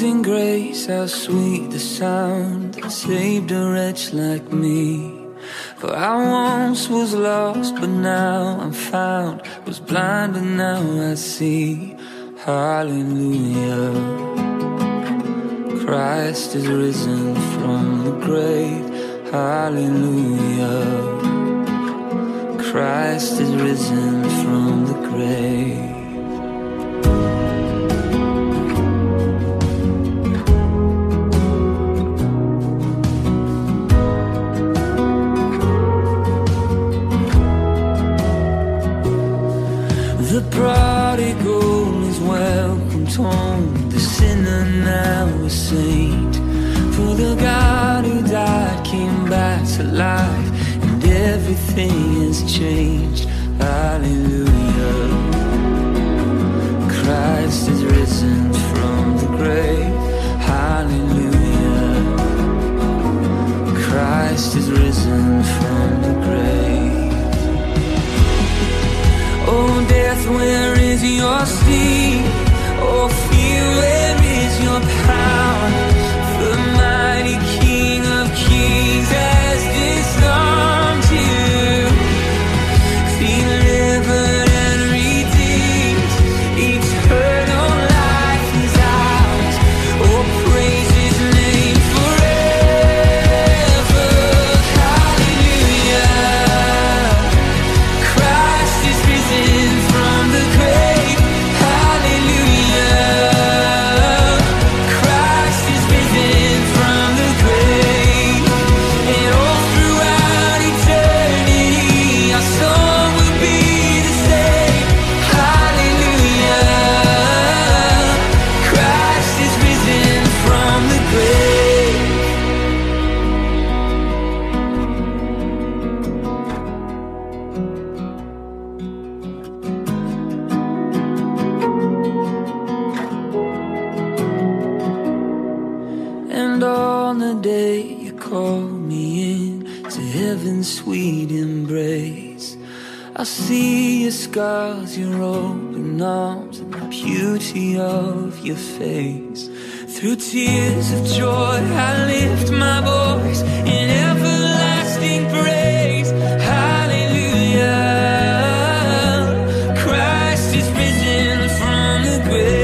grace, how sweet the sound that saved a wretch like me. For I once was lost, but now I'm found. Was blind, but now I see. Hallelujah. Christ is risen from the grave. Hallelujah. Christ is risen from the grave. The sinner now a saint. For the God who died came back to life, and everything has changed. Hallelujah. Christ is risen from the grave. Hallelujah. Christ is risen from the grave. Oh, death, where is your sting? Call me in to heaven's sweet embrace, I see your scars, your open arms, and the beauty of your face. Through tears of joy, I lift my voice in everlasting praise. Hallelujah. Christ is risen from the grave.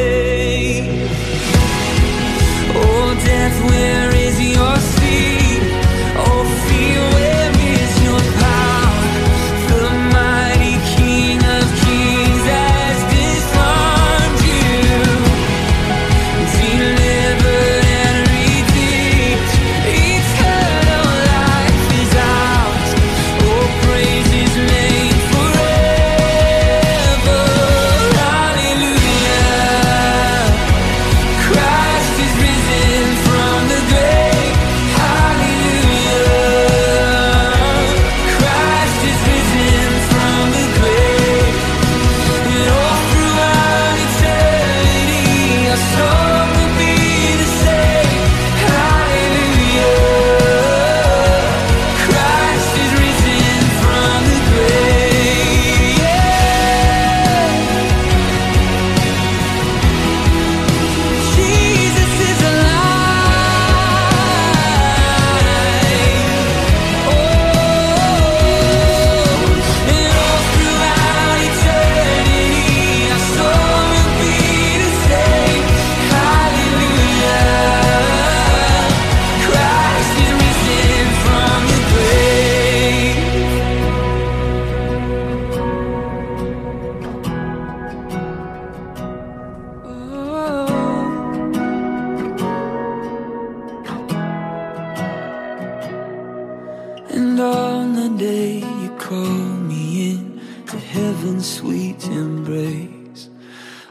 On the day you call me in to heaven's sweet embrace,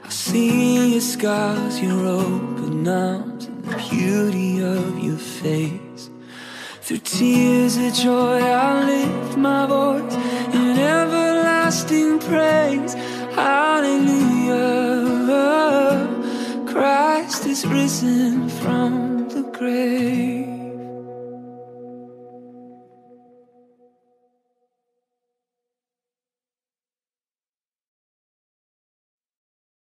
I see your scars, your open arms, and the beauty of your face. Through tears of joy, I lift my voice in everlasting praise. Hallelujah. Christ is risen from the grave.